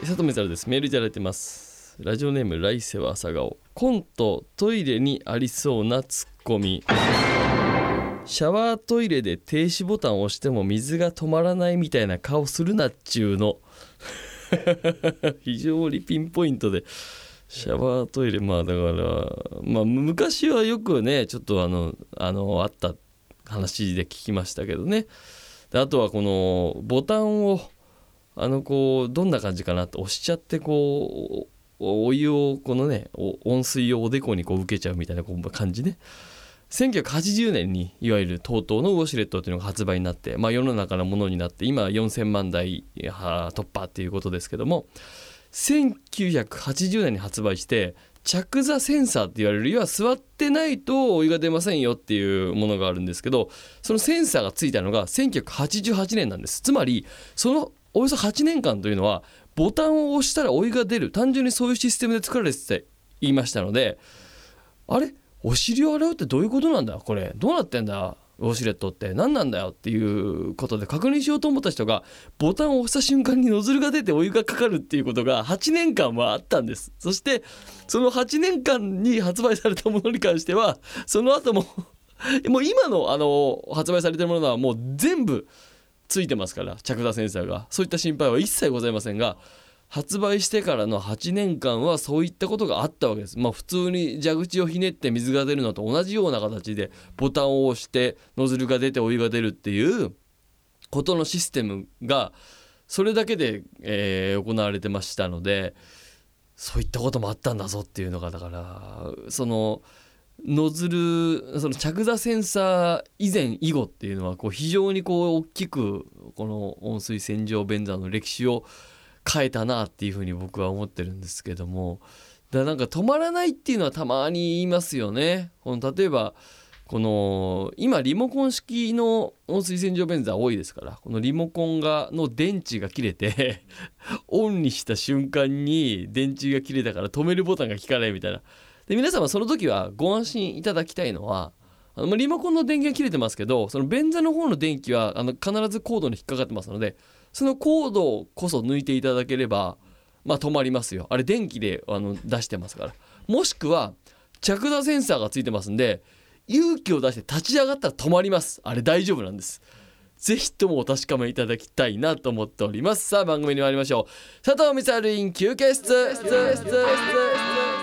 佐藤光です。メールいただいてます。ラジオネーム来世は朝顔。コントトイレにありそうなツッコミ。シャワートイレで停止ボタンを押しても水が止まらないみたいな顔するなっちゅうの。非常にピンポイントで。シャワートイレまあだからまあ昔はよくねちょっとあのあのあった話で聞きましたけどね。であとはこのボタンをあのこうどんな感じかなって押しちゃってこうお湯をこのね温水をおでこにこう受けちゃうみたいなこう感じね。1980年にいわゆる TOTO のウォシュレットというのが発売になって、まあ、世の中のものになって今4000万台突破っていうことですけども1980年に発売して着座センサーって言われる要は座ってないとお湯が出ませんよっていうものがあるんですけどそのセンサーがついたのが1988年なんです。つまりそのおよそ8年間というのはボタンを押したらお湯が出る単純にそういうシステムで作られてて言いましたのであれ？お尻を洗うってどういうことなんだ？これ。どうなってんだ？ウォシュレットって。何なんだよっていうことで確認しようと思った人がボタンを押した瞬間にノズルが出てお湯がかかるっていうことが8年間はあったんです。そしてその8年間に発売されたものに関してはその後も もう今のあの発売されてるものはもう全部ついてますから着座センサーがそういった心配は一切ございませんが発売してからの8年間はそういったことがあったわけです。まあ普通に蛇口をひねって水が出るのと同じような形でボタンを押してノズルが出てお湯が出るっていうことのシステムがそれだけで、えー、行われてましたのでそういったこともあったんだぞっていうのがだからそのノズルその着座センサー以前以後っていうのはこう非常にこう大きくこの温水洗浄便座の歴史を変えたなっていうふうに僕は思ってるんですけどもだなんか止まらないっていうのはたまに言いますよね。この例えばこの今リモコン式の温水洗浄便座多いですからこのリモコンがの電池が切れて オンにした瞬間に電池が切れたから止めるボタンが効かないみたいなで皆様その時はご安心いただきたいのはあのリモコンの電源切れてますけどその便座の方の電気はあの必ずコードに引っかかってますのでそのコードこそ抜いていただければまあ止まりますよ。あれ電気であの出してますから。もしくは着座センサーがついてますんで勇気を出して立ち上がったら止まります。あれ大丈夫なんです。ぜひともお確かめいただきたいなと思っております。さあ番組に参りましょう。佐藤光晴イン休憩室室室室室。